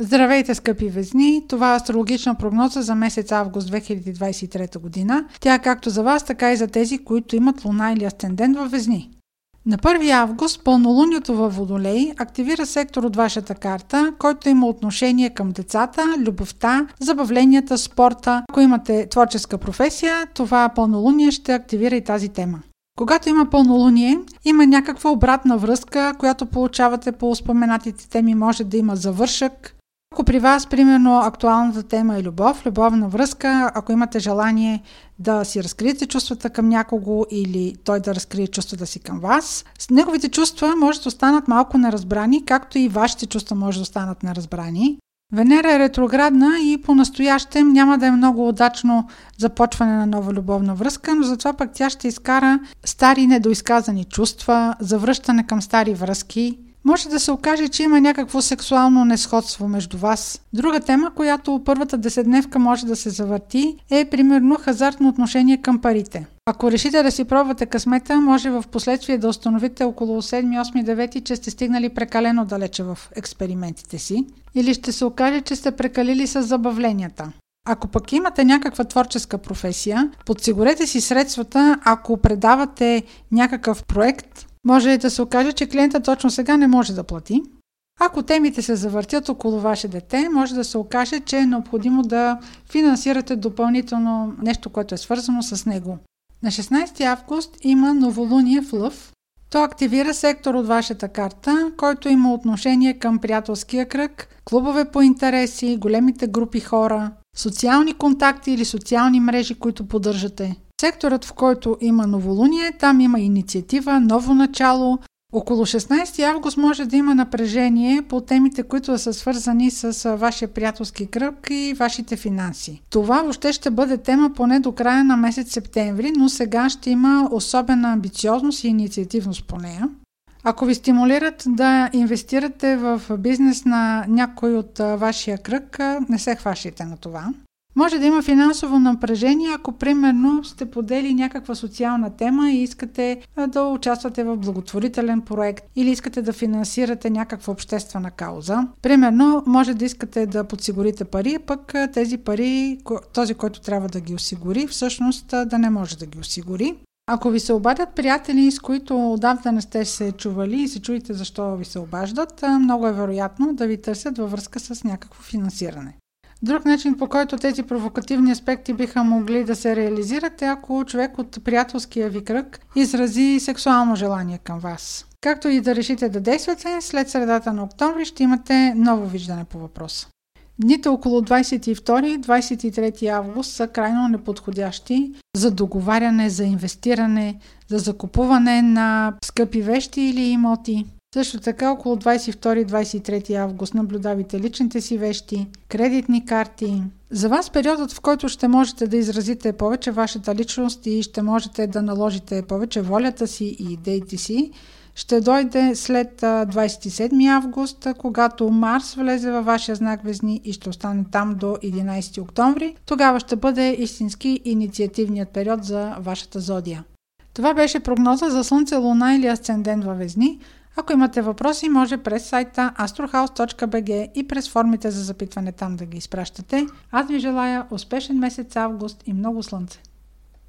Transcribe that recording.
Здравейте, скъпи везни! Това е астрологична прогноза за месец август 2023 година. Тя е както за вас, така и за тези, които имат луна или асцендент във везни. На 1 август пълнолунието във Водолей активира сектор от вашата карта, който има отношение към децата, любовта, забавленията, спорта. Ако имате творческа професия, това пълнолуние ще активира и тази тема. Когато има пълнолуние, има някаква обратна връзка, която получавате по споменатите теми. Може да има завършък, ако при вас, примерно, актуалната тема е любов, любовна връзка, ако имате желание да си разкриете чувствата към някого или той да разкрие чувствата си към вас, неговите чувства може да останат малко неразбрани, както и вашите чувства може да останат неразбрани. Венера е ретроградна и по-настоящем няма да е много удачно започване на нова любовна връзка, но затова пък тя ще изкара стари недоизказани чувства, завръщане към стари връзки, може да се окаже, че има някакво сексуално несходство между вас. Друга тема, която първата десетдневка може да се завърти, е примерно хазартно отношение към парите. Ако решите да си пробвате късмета, може в последствие да установите около 7, 8, 9, че сте стигнали прекалено далече в експериментите си. Или ще се окаже, че сте прекалили с забавленията. Ако пък имате някаква творческа професия, подсигурете си средствата, ако предавате някакъв проект, може да се окаже, че клиента точно сега не може да плати. Ако темите се завъртят около ваше дете, може да се окаже, че е необходимо да финансирате допълнително нещо, което е свързано с него. На 16 август има новолуние в Лъв. То активира сектор от вашата карта, който има отношение към приятелския кръг, клубове по интереси, големите групи хора, социални контакти или социални мрежи, които поддържате. Секторът, в който има новолуние, там има инициатива, ново начало. Около 16 август може да има напрежение по темите, които са свързани с вашия приятелски кръг и вашите финанси. Това въобще ще бъде тема поне до края на месец септември, но сега ще има особена амбициозност и инициативност по нея. Ако ви стимулират да инвестирате в бизнес на някой от вашия кръг, не се хващайте на това. Може да има финансово напрежение, ако примерно сте подели някаква социална тема и искате да участвате в благотворителен проект или искате да финансирате някаква обществена кауза. Примерно, може да искате да подсигурите пари, пък тези пари, този, който трябва да ги осигури, всъщност да не може да ги осигури. Ако ви се обадят приятели, с които отдавна не сте се чували и се чуете защо ви се обаждат, много е вероятно да ви търсят във връзка с някакво финансиране. Друг начин, по който тези провокативни аспекти биха могли да се реализират е ако човек от приятелския ви кръг изрази сексуално желание към вас. Както и да решите да действате, след средата на октомври ще имате ново виждане по въпроса. Дните около 22-23 август са крайно неподходящи за договаряне, за инвестиране, за закупуване на скъпи вещи или имоти. Също така около 22-23 август наблюдавайте личните си вещи, кредитни карти. За вас периодът, в който ще можете да изразите повече вашата личност и ще можете да наложите повече волята си и идеите си, ще дойде след 27 август, когато Марс влезе във вашия знак Везни и ще остане там до 11 октомври. Тогава ще бъде истински инициативният период за вашата зодия. Това беше прогноза за Слънце, Луна или Асцендент във Везни. Ако имате въпроси, може през сайта astrohouse.bg и през формите за запитване там да ги изпращате. Аз ви желая успешен месец август и много слънце!